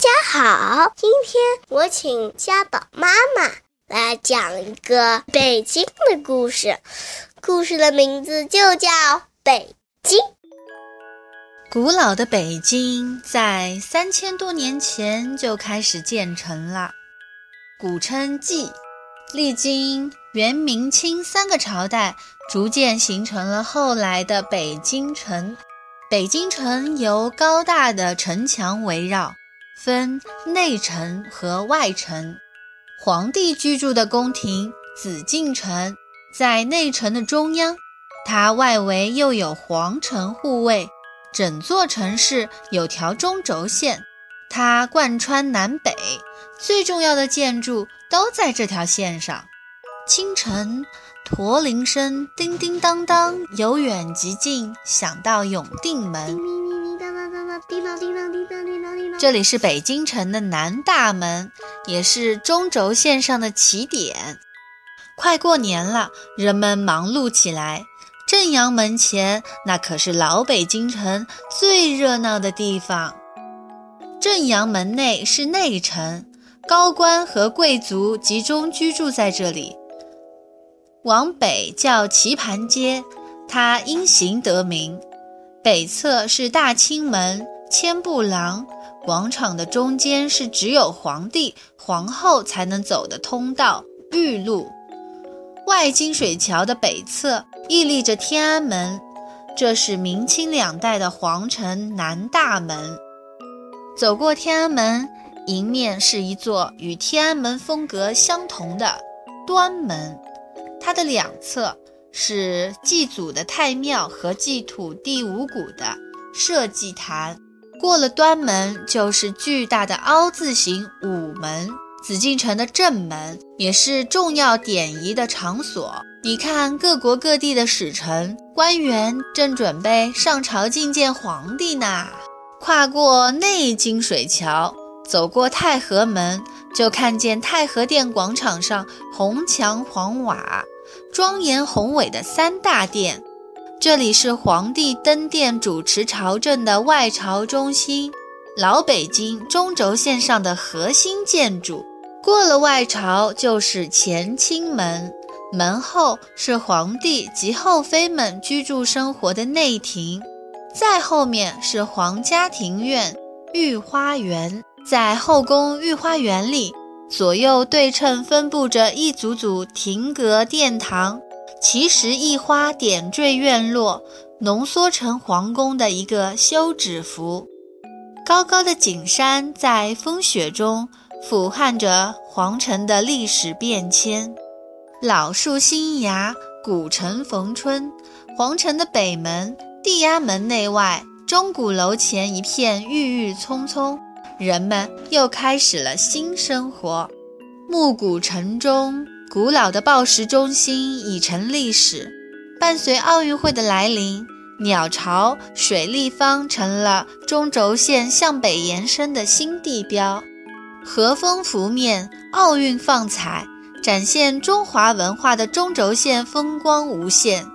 家好，今天我请家宝妈妈来讲一个北京的故事，故事的名字就叫《北京》。古老的北京在三千多年前就开始建成了，古称蓟，历经元、明、清三个朝代，逐渐形成了后来的北京城。北京城由高大的城墙围绕，分内城和外城。皇帝居住的宫廷紫禁城在内城的中央，它外围又有皇城护卫。整座城市有条中轴线，它贯穿南北，最重要的建筑都在这条线上。清晨，驼铃声叮叮当当，由远及近，响到永定门。叮当，叮当，叮当，叮当，叮当这里是北京城的南大门，也是中轴线上的起点。快过年了，人们忙碌起来。正阳门前，那可是老北京城最热闹的地方。正阳门内是内城，高官和贵族集中居住在这里。往北叫棋盘街，它因形得名。北侧是大清门、千步廊，广场的中间是只有皇帝、皇后才能走的通道——御路。外金水桥的北侧屹立着天安门，这是明清两代的皇城南大门。走过天安门，迎面是一座与天安门风格相同的端门，它的两侧是祭祖的太庙和祭土地五谷的社稷坛。过了端门，就是巨大的凹字形午门。紫禁城的正门也是重要典仪的场所。你看，各国各地的使臣、官员正准备上朝觐见皇帝呢。跨过内金水桥，走过太和门，就看见太和殿广场上红墙黄瓦、庄严宏伟的三大殿。这里是皇帝登殿主持朝政的外朝中心，老北京中轴线上的核心建筑。过了外朝就是乾清门，门后是皇帝及后妃们居住生活的内廷，再后面是皇家庭院御花园。在后宫御花园里，左右对称分布着一组组亭阁殿堂，奇石异花点缀院落，浓缩成皇宫的一个休止符。高高的景山在风雪中。俯瞰着皇城的历史变迁，老树新芽，古城逢春。皇城的北门、地安门内外，钟鼓楼前一片郁郁葱葱，人们又开始了新生活。暮鼓晨钟，古老的报时中心已成历史。伴随奥运会的来临，鸟巢水立方成了中轴线向北延伸的新地标。和风拂面，奥运放彩，展现中华文化的中轴线风光无限。